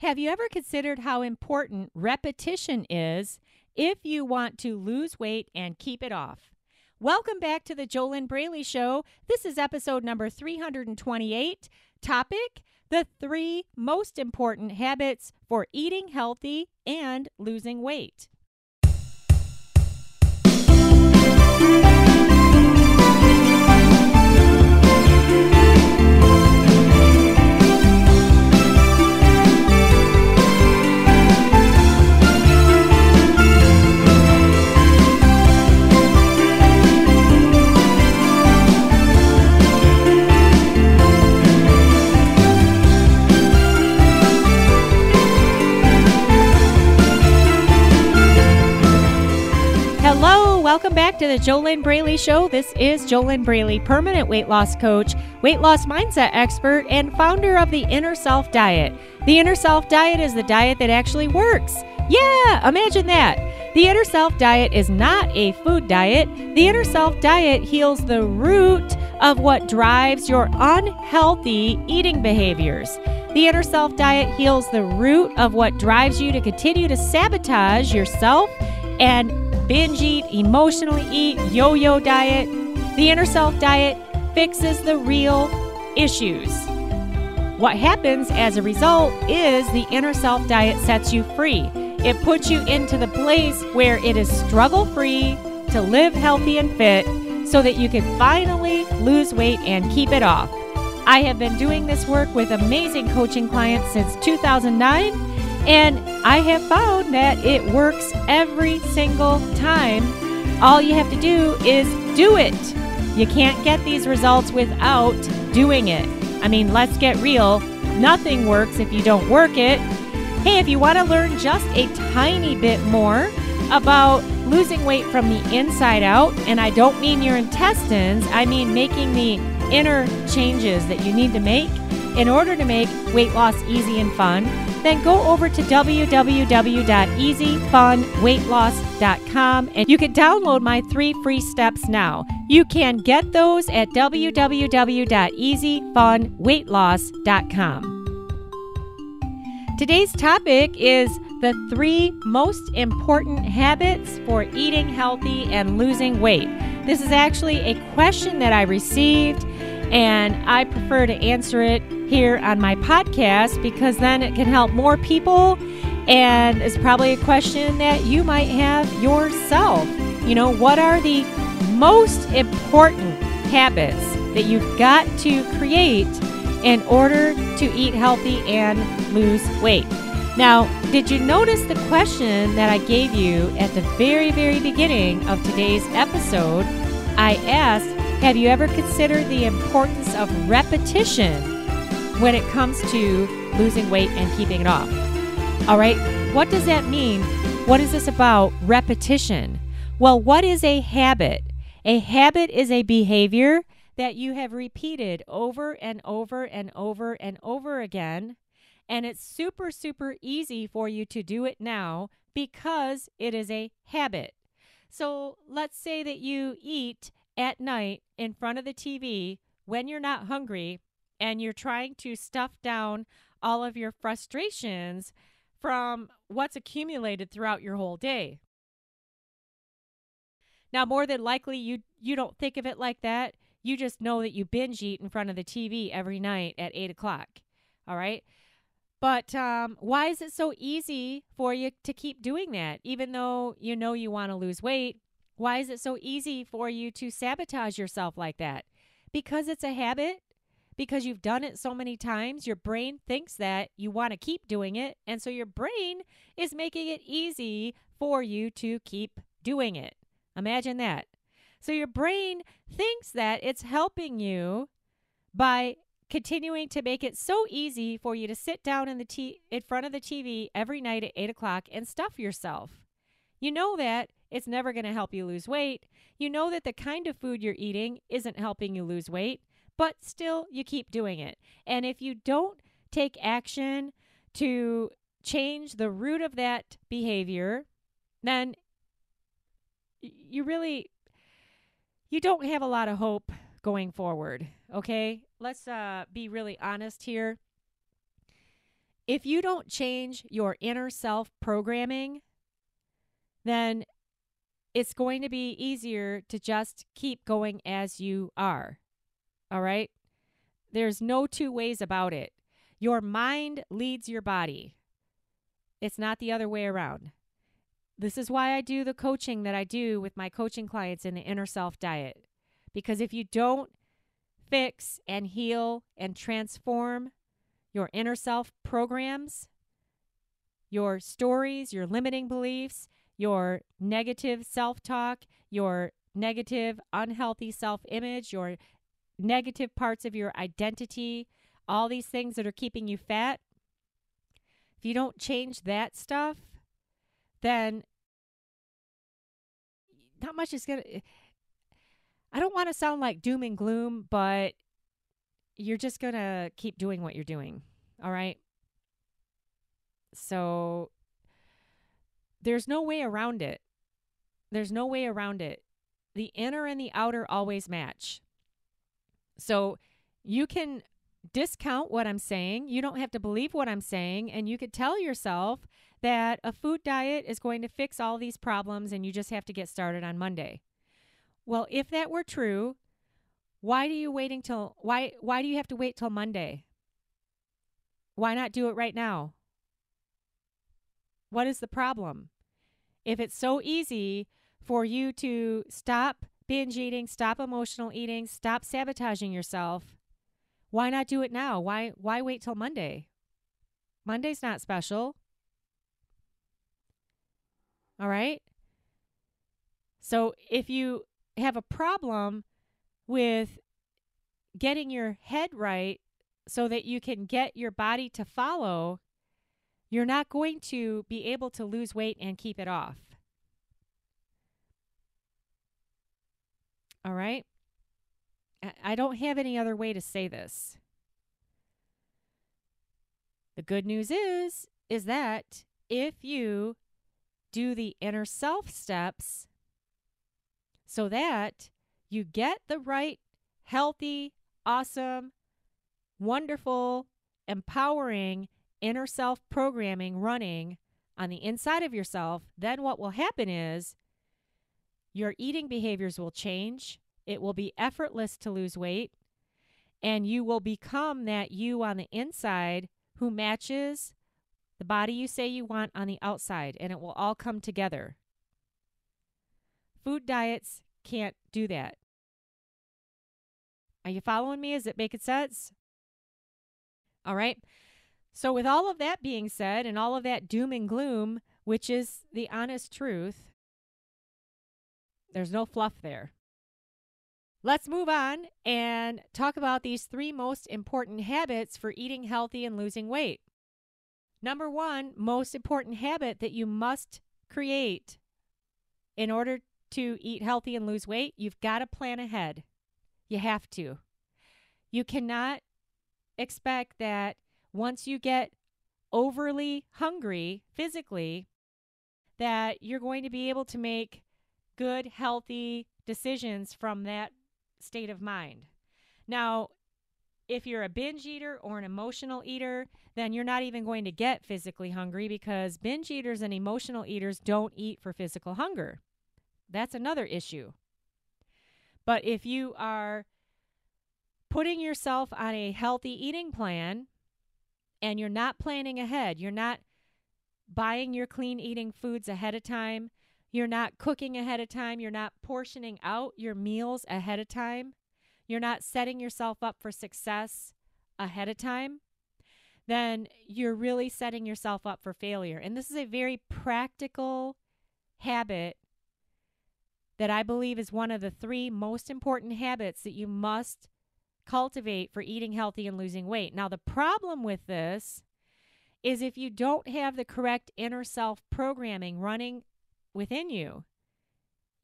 Have you ever considered how important repetition is if you want to lose weight and keep it off? Welcome back to the Jolynn Braley Show. This is episode number 328. Topic The three most important habits for eating healthy and losing weight. To the Jolynn Braley Show. This is Jolynn Braley, permanent weight loss coach, weight loss mindset expert, and founder of the Inner Self Diet. The Inner Self Diet is the diet that actually works. Yeah, imagine that. The Inner Self Diet is not a food diet. The Inner Self Diet heals the root of what drives your unhealthy eating behaviors. The Inner Self Diet heals the root of what drives you to continue to sabotage yourself and binge eat, emotionally eat, yo yo diet. The inner self diet fixes the real issues. What happens as a result is the inner self diet sets you free. It puts you into the place where it is struggle free to live healthy and fit so that you can finally lose weight and keep it off. I have been doing this work with amazing coaching clients since 2009 and I have found that it works every single time. All you have to do is do it. You can't get these results without doing it. I mean, let's get real. Nothing works if you don't work it. Hey, if you want to learn just a tiny bit more about losing weight from the inside out, and I don't mean your intestines, I mean making the inner changes that you need to make in order to make weight loss easy and fun, then go over to www.easyfunweightloss.com and you can download my three free steps now. You can get those at www.easyfunweightloss.com. Today's topic is the three most important habits for eating healthy and losing weight. This is actually a question that I received, and I prefer to answer it here on my podcast because then it can help more people. And it's probably a question that you might have yourself. You know, what are the most important habits that you've got to create in order to eat healthy and lose weight? Now, did you notice the question that I gave you at the very, very beginning of today's episode? I asked, Have you ever considered the importance of repetition when it comes to losing weight and keeping it off. All right, what does that mean? What is this about? Repetition. Well, what is a habit? A habit is a behavior that you have repeated over and over and over and over again. And it's super, super easy for you to do it now because it is a habit. So let's say that you eat at night in front of the TV when you're not hungry and you're trying to stuff down all of your frustrations from what's accumulated throughout your whole day. Now, more than likely, you you don't think of it like that. You just know that you binge eat in front of the TV every night at eight o'clock. All right. But um, why is it so easy for you to keep doing that, even though you know you want to lose weight? Why is it so easy for you to sabotage yourself like that? Because it's a habit because you've done it so many times, your brain thinks that you want to keep doing it. And so your brain is making it easy for you to keep doing it. Imagine that. So your brain thinks that it's helping you by continuing to make it so easy for you to sit down in the t- in front of the TV every night at eight o'clock and stuff yourself. You know that it's never going to help you lose weight. You know that the kind of food you're eating isn't helping you lose weight but still you keep doing it. And if you don't take action to change the root of that behavior, then you really you don't have a lot of hope going forward, okay? Let's uh be really honest here. if you don't change your inner self programming, then it's going to be easier to just keep going as you are. All right? There's no two ways about it. Your mind leads your body, it's not the other way around. This is why I do the coaching that I do with my coaching clients in the inner self diet. Because if you don't fix and heal and transform your inner self programs, your stories, your limiting beliefs, your negative self talk, your negative, unhealthy self image, your negative parts of your identity, all these things that are keeping you fat, if you don't change that stuff, then not much is going to. I don't want to sound like doom and gloom, but you're just going to keep doing what you're doing. All right. So there's no way around it. There's no way around it. The inner and the outer always match. So you can discount what I'm saying. You don't have to believe what I'm saying. And you could tell yourself that a food diet is going to fix all these problems and you just have to get started on Monday. Well, if that were true, why do you waiting till why why do you have to wait till Monday? Why not do it right now? What is the problem? If it's so easy for you to stop binge eating, stop emotional eating, stop sabotaging yourself, why not do it now? Why why wait till Monday? Monday's not special. All right? So if you have a problem with getting your head right so that you can get your body to follow, you're not going to be able to lose weight and keep it off. All right? I don't have any other way to say this. The good news is is that if you do the inner self steps so that you get the right healthy, awesome, wonderful, empowering inner self programming running on the inside of yourself, then what will happen is your eating behaviors will change. It will be effortless to lose weight. And you will become that you on the inside who matches the body you say you want on the outside. And it will all come together. Food diets can't do that. Are you following me? Is it making sense? All right. So, with all of that being said, and all of that doom and gloom, which is the honest truth, there's no fluff there. Let's move on and talk about these three most important habits for eating healthy and losing weight. Number one, most important habit that you must create in order to eat healthy and lose weight, you've got to plan ahead. You have to. You cannot expect that once you get overly hungry physically, that you're going to be able to make good, healthy decisions from that state of mind. Now, if you're a binge eater or an emotional eater, then you're not even going to get physically hungry because binge eaters and emotional eaters don't eat for physical hunger. That's another issue. But if you are putting yourself on a healthy eating plan and you're not planning ahead, you're not buying your clean eating foods ahead of time, you're not cooking ahead of time, you're not portioning out your meals ahead of time, you're not setting yourself up for success ahead of time, then you're really setting yourself up for failure. And this is a very practical habit that I believe is one of the three most important habits that you must cultivate for eating healthy and losing weight. Now, the problem with this is if you don't have the correct inner self programming running within you,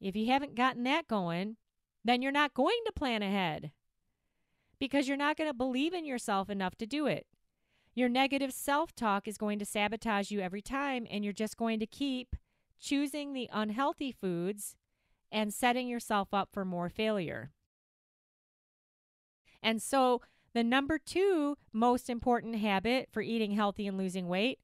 if you haven't gotten that going, then you're not going to plan ahead because you're not going to believe in yourself enough to do it. Your negative self talk is going to sabotage you every time, and you're just going to keep choosing the unhealthy foods and setting yourself up for more failure. And so The number two most important habit for eating healthy and losing weight,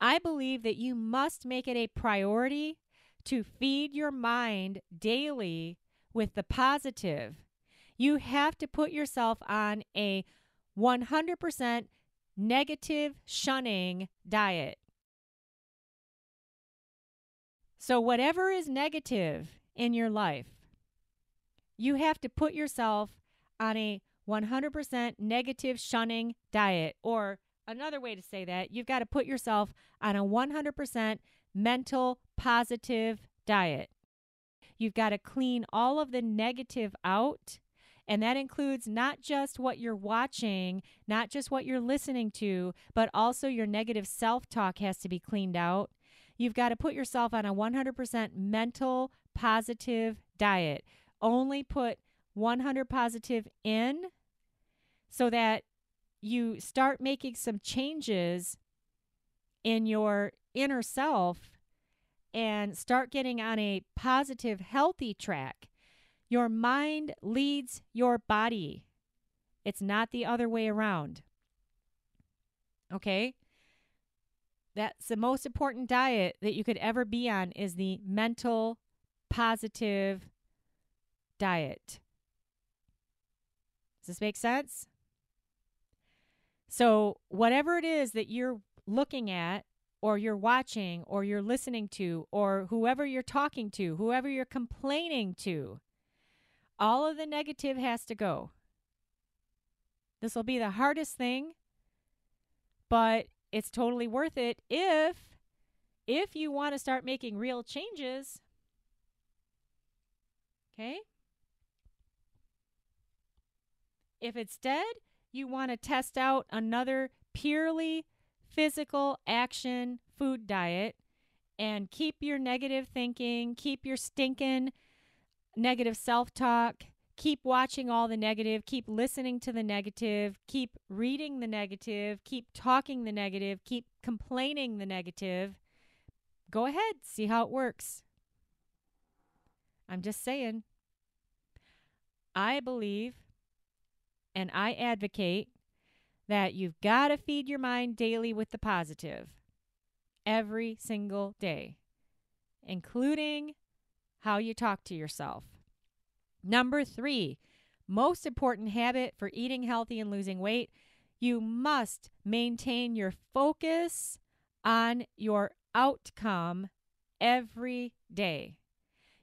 I believe that you must make it a priority to feed your mind daily with the positive. You have to put yourself on a 100% negative shunning diet. So, whatever is negative in your life, you have to put yourself on a 100% negative shunning diet. Or another way to say that, you've got to put yourself on a 100% mental positive diet. You've got to clean all of the negative out. And that includes not just what you're watching, not just what you're listening to, but also your negative self talk has to be cleaned out. You've got to put yourself on a 100% mental positive diet. Only put 100 positive in so that you start making some changes in your inner self and start getting on a positive, healthy track. Your mind leads your body. It's not the other way around. Okay? That's the most important diet that you could ever be on is the mental positive diet. Does this make sense? So, whatever it is that you're looking at, or you're watching, or you're listening to, or whoever you're talking to, whoever you're complaining to, all of the negative has to go. This will be the hardest thing, but it's totally worth it if if you want to start making real changes. Okay? If instead you want to test out another purely physical action food diet and keep your negative thinking, keep your stinking negative self talk, keep watching all the negative, keep listening to the negative, keep reading the negative, keep talking the negative, keep complaining the negative. Go ahead, see how it works. I'm just saying. I believe and I advocate that you've got to feed your mind daily with the positive every single day, including how you talk to yourself. Number three, most important habit for eating healthy and losing weight you must maintain your focus on your outcome every day.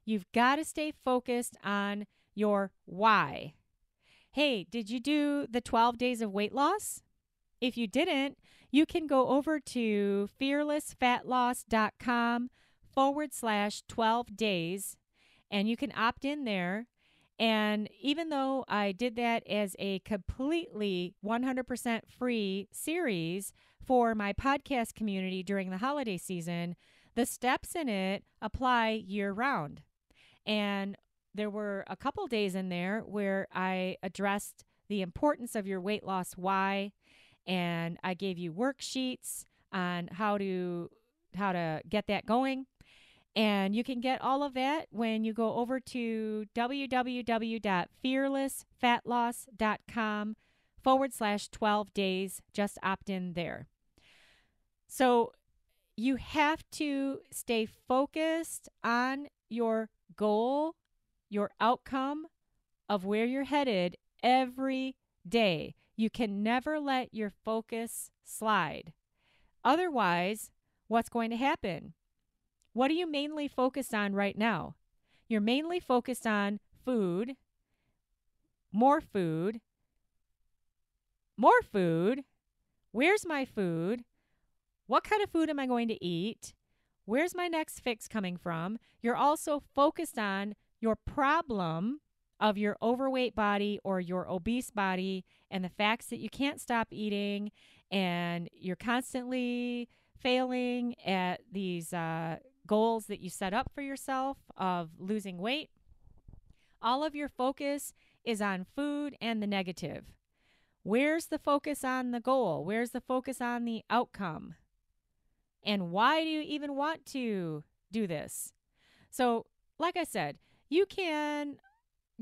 You've got to stay focused on your why. Hey, did you do the 12 days of weight loss? If you didn't, you can go over to fearlessfatloss.com forward slash 12 days and you can opt in there. And even though I did that as a completely 100% free series for my podcast community during the holiday season, the steps in it apply year round. And there were a couple days in there where I addressed the importance of your weight loss why and I gave you worksheets on how to how to get that going. And you can get all of that when you go over to www.fearlessfatloss.com forward slash 12 days. Just opt in there. So you have to stay focused on your goal your outcome of where you're headed every day. You can never let your focus slide. Otherwise, what's going to happen? What are you mainly focused on right now? You're mainly focused on food, more food, more food. Where's my food? What kind of food am I going to eat? Where's my next fix coming from? You're also focused on your problem of your overweight body or your obese body and the facts that you can't stop eating and you're constantly failing at these uh, goals that you set up for yourself of losing weight, all of your focus is on food and the negative. Where's the focus on the goal? Where's the focus on the outcome? And why do you even want to do this? So, like I said, you can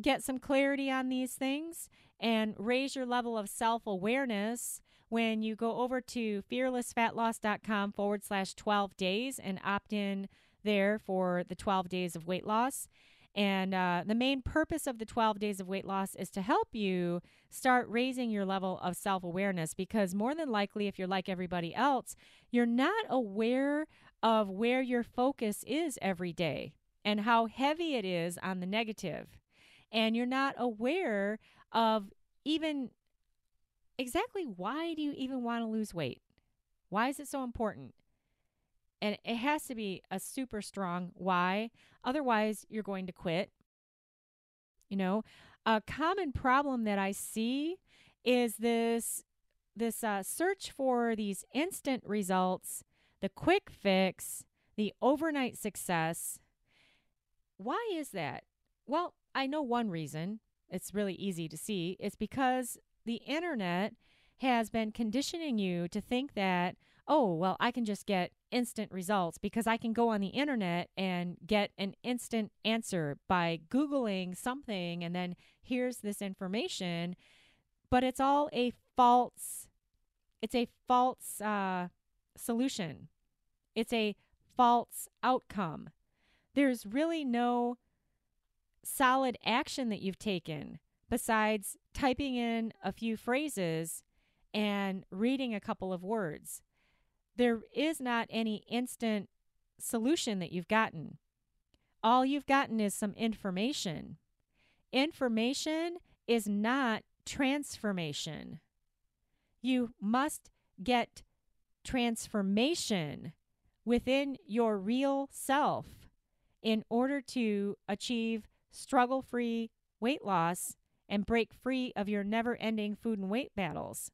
get some clarity on these things and raise your level of self awareness when you go over to fearlessfatloss.com forward slash 12 days and opt in there for the 12 days of weight loss. And uh, the main purpose of the 12 days of weight loss is to help you start raising your level of self awareness because, more than likely, if you're like everybody else, you're not aware of where your focus is every day and how heavy it is on the negative. And you're not aware of even exactly why do you even want to lose weight? Why is it so important? And it has to be a super strong why. Otherwise, you're going to quit. You know, a common problem that I see is this this uh, search for these instant results, the quick fix, the overnight success. Why is that? Well, I know one reason. It's really easy to see. It's because the internet has been conditioning you to think that, oh, well, I can just get instant results because I can go on the internet and get an instant answer by Googling something and then here's this information. But it's all a false, it's a false uh, solution. It's a false outcome. There's really no solid action that you've taken besides typing in a few phrases and reading a couple of words. There is not any instant solution that you've gotten. All you've gotten is some information. Information is not transformation. You must get transformation within your real self in order to achieve struggle free weight loss and break free of your never ending food and weight battles.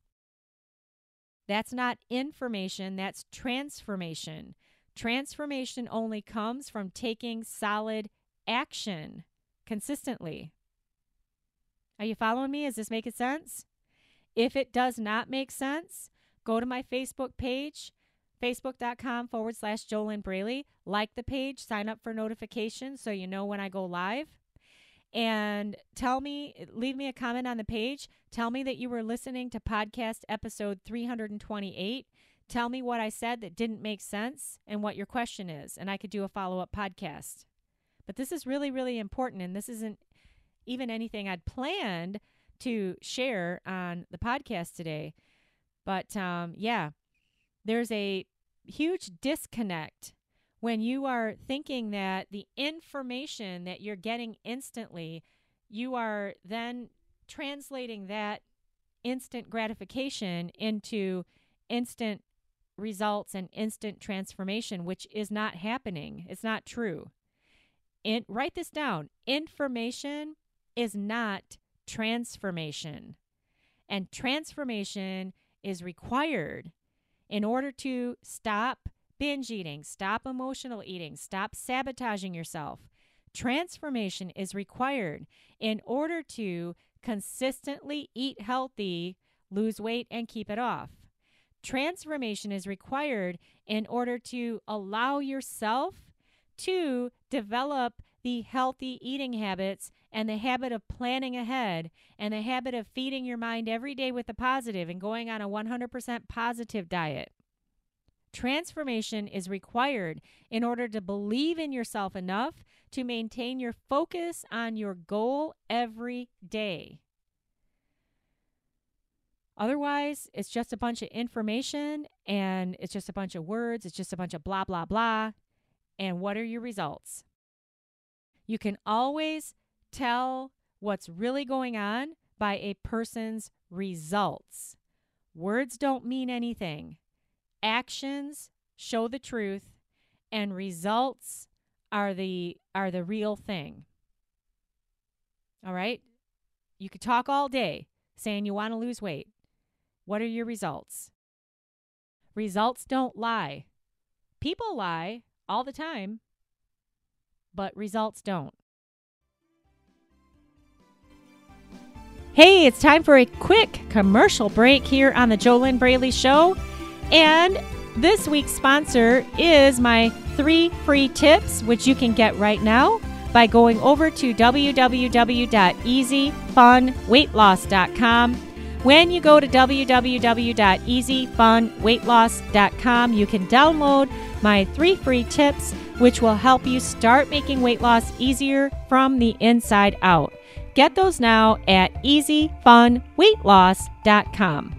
That's not information, that's transformation. Transformation only comes from taking solid action consistently. Are you following me? Is this making sense? If it does not make sense, go to my Facebook page, facebook.com forward slash Jolynn Braley. Like the page, sign up for notifications so you know when I go live and tell me, leave me a comment on the page. Tell me that you were listening to podcast episode 328. Tell me what I said that didn't make sense and what your question is, and I could do a follow up podcast. But this is really, really important, and this isn't even anything I'd planned to share on the podcast today. But um, yeah, there's a huge disconnect when you are thinking that the information that you're getting instantly, you are then translating that instant gratification into instant results and instant transformation, which is not happening. It's not true. And write this down. Information is not transformation. And transformation is required in order to stop binge eating, stop emotional eating, stop sabotaging yourself. Transformation is required in order to consistently eat healthy, lose weight, and keep it off. Transformation is required in order to allow yourself to develop the healthy eating habits and the habit of planning ahead and the habit of feeding your mind every day with the positive and going on a 100% positive diet. Transformation is required in order to believe in yourself enough to maintain your focus on your goal every day. Otherwise, it's just a bunch of information and it's just a bunch of words, it's just a bunch of blah, blah, blah. And what are your results? You can always tell what's really going on by a person's results. Words don't mean anything actions show the truth and results are the are the real thing. All right? You could talk all day saying you want to lose weight. What are your results? Results don't lie. People lie all the time, but results don't. Hey, it's time for a quick commercial break here on the Jolynn Braley Show. And this week's sponsor is my three free tips, which you can get right now by going over to www.easyfunweightloss.com. When you go to www.easyfunweightloss.com, you can download my three free tips, which will help you start making weight loss easier from the inside out. Get those now at easyfunweightloss.com.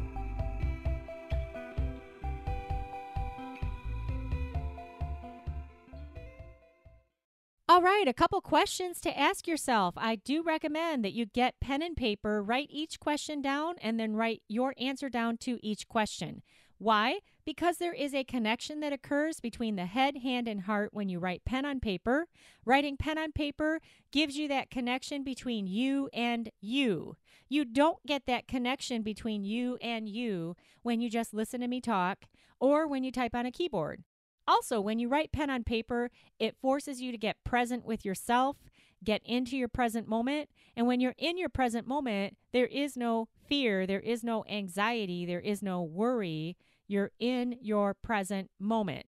All right, a couple questions to ask yourself. I do recommend that you get pen and paper, write each question down, and then write your answer down to each question. Why? Because there is a connection that occurs between the head, hand, and heart when you write pen on paper. Writing pen on paper gives you that connection between you and you. You don't get that connection between you and you when you just listen to me talk or when you type on a keyboard. Also, when you write pen on paper, it forces you to get present with yourself, get into your present moment. And when you're in your present moment, there is no fear, there is no anxiety, there is no worry. You're in your present moment.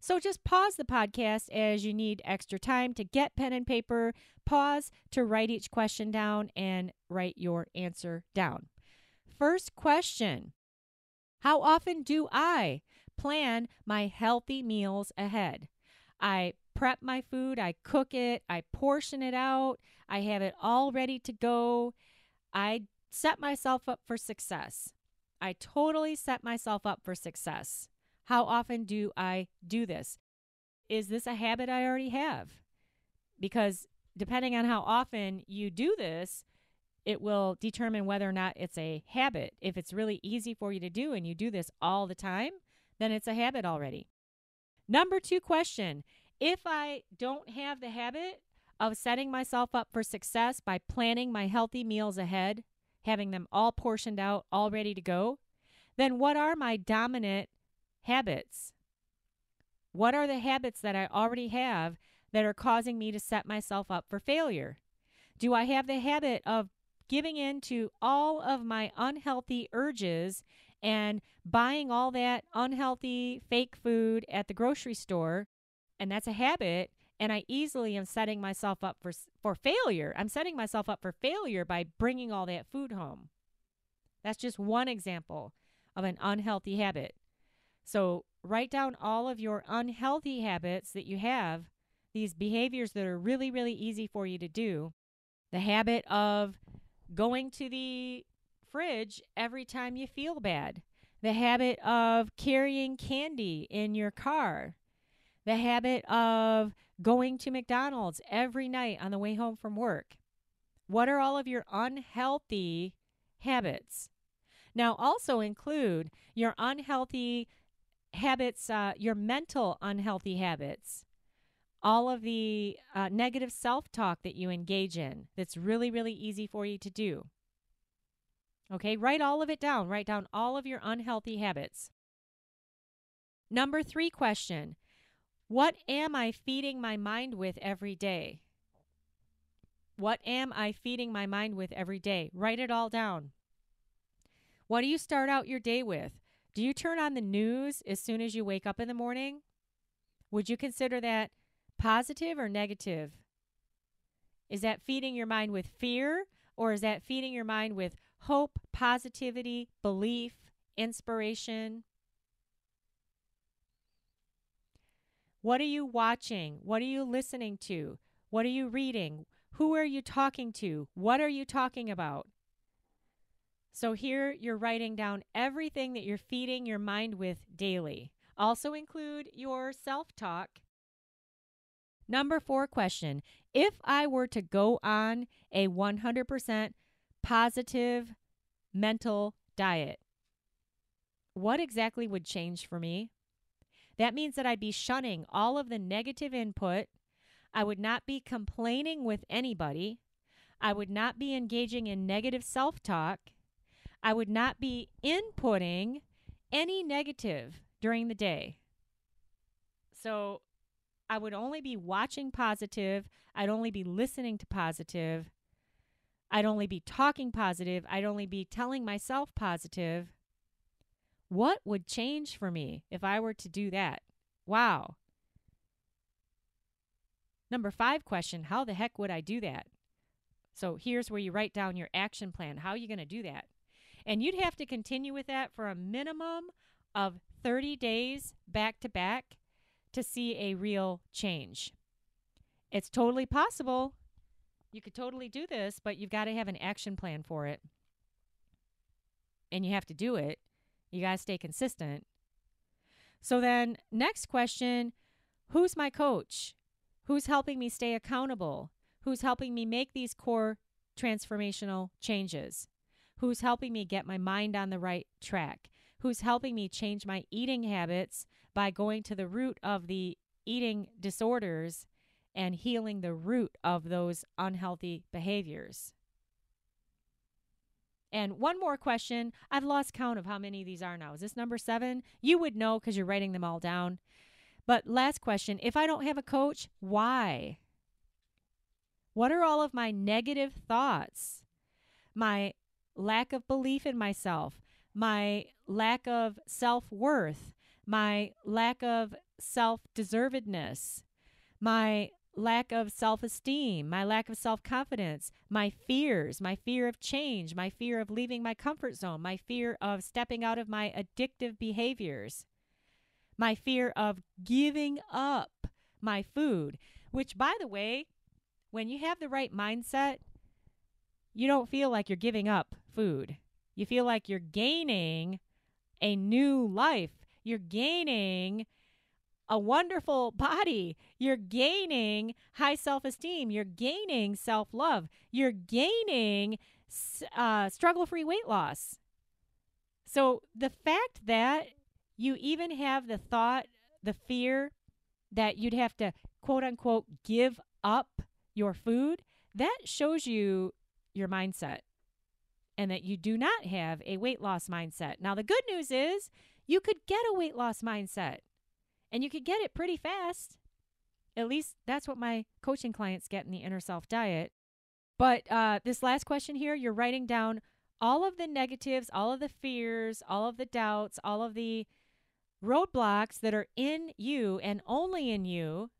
So just pause the podcast as you need extra time to get pen and paper, pause to write each question down, and write your answer down. First question How often do I plan my healthy meals ahead. I prep my food, I cook it, I portion it out, I have it all ready to go. I set myself up for success. I totally set myself up for success. How often do I do this? Is this a habit I already have? Because depending on how often you do this, it will determine whether or not it's a habit. If it's really easy for you to do and you do this all the time, then it's a habit already. Number two question If I don't have the habit of setting myself up for success by planning my healthy meals ahead, having them all portioned out, all ready to go, then what are my dominant habits? What are the habits that I already have that are causing me to set myself up for failure? Do I have the habit of giving in to all of my unhealthy urges and buying all that unhealthy fake food at the grocery store and that's a habit and I easily am setting myself up for for failure. I'm setting myself up for failure by bringing all that food home. That's just one example of an unhealthy habit. So, write down all of your unhealthy habits that you have, these behaviors that are really really easy for you to do. The habit of going to the fridge every time you feel bad, the habit of carrying candy in your car, the habit of going to McDonald's every night on the way home from work. What are all of your unhealthy habits? Now, also include your unhealthy habits, uh, your mental unhealthy habits, all of the uh, negative self talk that you engage in that's really, really easy for you to do. Okay, write all of it down. Write down all of your unhealthy habits. Number three question What am I feeding my mind with every day? What am I feeding my mind with every day? Write it all down. What do you start out your day with? Do you turn on the news as soon as you wake up in the morning? Would you consider that positive or negative? Is that feeding your mind with fear or is that feeding your mind with hope, positivity, belief, inspiration. What are you watching? What are you listening to? What are you reading? Who are you talking to? What are you talking about? So here you're writing down everything that you're feeding your mind with daily. Also include your self talk. Number four question If I were to go on a 100% positive mental diet. What exactly would change for me? That means that I'd be shunning all of the negative input. I would not be complaining with anybody. I would not be engaging in negative self talk. I would not be inputting any negative during the day. So I would only be watching positive. I'd only be listening to positive. I'd only be talking positive. I'd only be telling myself positive. What would change for me if I were to do that? Wow. Number five question How the heck would I do that? So here's where you write down your action plan. How are you going to do that? And you'd have to continue with that for a minimum of 30 days back to back to see a real change. It's totally possible. You could totally do this, but you've got to have an action plan for it. And you have to do it. You got to stay consistent. So then, next question Who's my coach? Who's helping me stay accountable? Who's helping me make these core transformational changes? Who's helping me get my mind on the right track? Who's helping me change my eating habits by going to the root of the eating disorders and healing the root of those unhealthy behaviors? And one more question. I've lost count of how many of these are now. Is this number seven? You would know because you're writing them all down. But last question if I don't have a coach, why? What are all of my negative thoughts? My lack of belief in myself, my lack of self worth, my lack of self deservedness, my lack of self esteem, my lack of self confidence, my fears, my fear of change, my fear of leaving my comfort zone, my fear of stepping out of my addictive behaviors, my fear of giving up my food, which, by the way, when you have the right mindset, you don't feel like you're giving up food. You feel like you're gaining a new life. You're gaining a wonderful body. You're gaining high self esteem. You're gaining self love. You're gaining uh, struggle free weight loss. So the fact that you even have the thought, the fear that you'd have to quote unquote give up your food, that shows you your mindset and that you do not have a weight loss mindset. Now, the good news is you could get a weight loss mindset and you could get it pretty fast. At least that's what my coaching clients get in the inner self diet. But uh, this last question here, you're writing down all of the negatives, all of the fears, all of the doubts, all of the roadblocks that are in you and only in you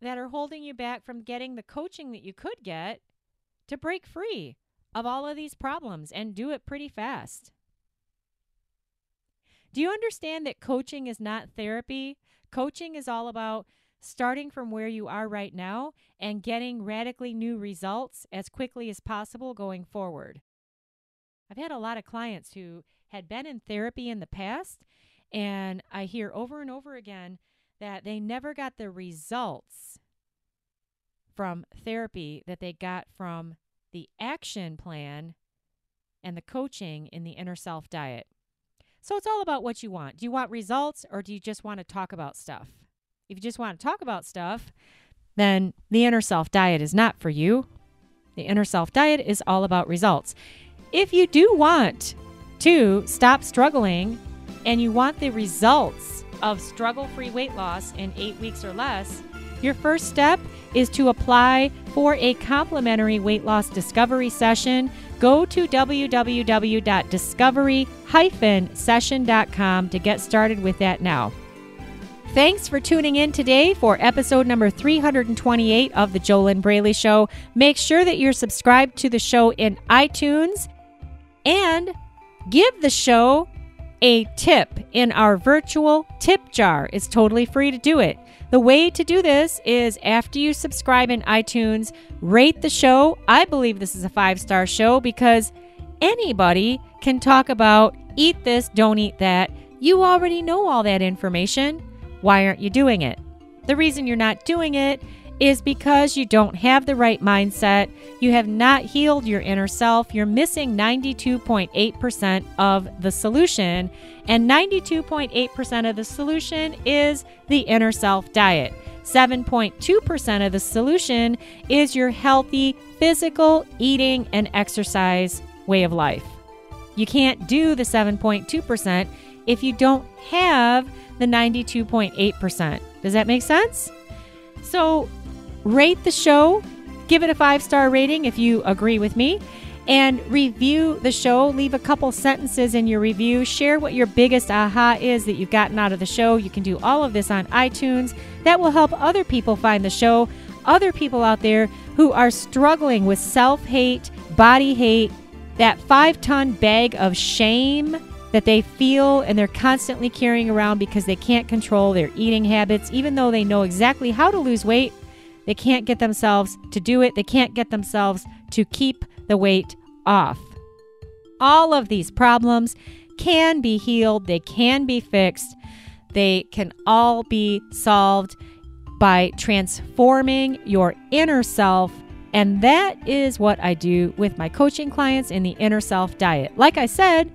that are holding you back from getting the coaching that you could get to break free of all of these problems and do it pretty fast. Do you understand that coaching is not therapy? Coaching is all about starting from where you are right now and getting radically new results as quickly as possible going forward. I've had a lot of clients who had been in therapy in the past, and I hear over and over again that they never got the results from therapy that they got from the action plan and the coaching in the inner self diet. So it's all about what you want. Do you want results or do you just want to talk about stuff? If you just want to talk about stuff, then the inner self diet is not for you. The inner self diet is all about results. If you do want to stop struggling and you want the results of struggle free weight loss in eight weeks or less, your first step is to apply for a complimentary weight loss discovery session. Go to www.discovery-session.com to get started with that now. Thanks for tuning in today for episode number 328 of The JoLynn Braley Show. Make sure that you're subscribed to the show in iTunes and give the show a tip in our virtual tip jar. It's totally free to do it. The way to do this is after you subscribe in iTunes, rate the show. I believe this is a five star show because anybody can talk about eat this, don't eat that. You already know all that information. Why aren't you doing it? The reason you're not doing it is because you don't have the right mindset. You have not healed your inner self. You're missing 92.8% of the solution. And 92.8% of the solution is the inner self diet. 7.2% of the solution is your healthy physical eating and exercise way of life. You can't do the 7.2% if you don't have the 92.8%. Does that make sense? So, rate the show, give it a five star rating if you agree with me, and review the show. Leave a couple sentences in your review. Share what your biggest aha is that you've gotten out of the show. You can do all of this on iTunes. That will help other people find the show. other people out there who are struggling with self hate, body hate, that five ton bag of shame that they feel and they're constantly carrying around because they can't control their eating habits, even though they know exactly how to lose weight. They can't get themselves to do it. They can't get themselves to keep the weight off. All of these problems can be healed, they can be fixed, they can all be solved by transforming your inner self. And that is what I do with my coaching clients in the inner self diet. Like I said,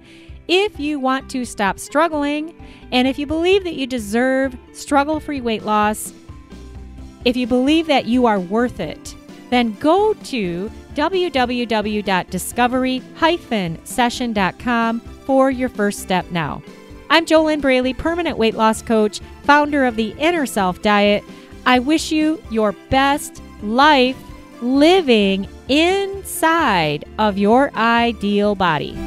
if you want to stop struggling and if you believe that you deserve struggle free weight loss, if you believe that you are worth it, then go to www.discovery-session.com for your first step now. I'm Jolynn Braley, permanent weight loss coach, founder of the Inner Self Diet. I wish you your best life living inside of your ideal body.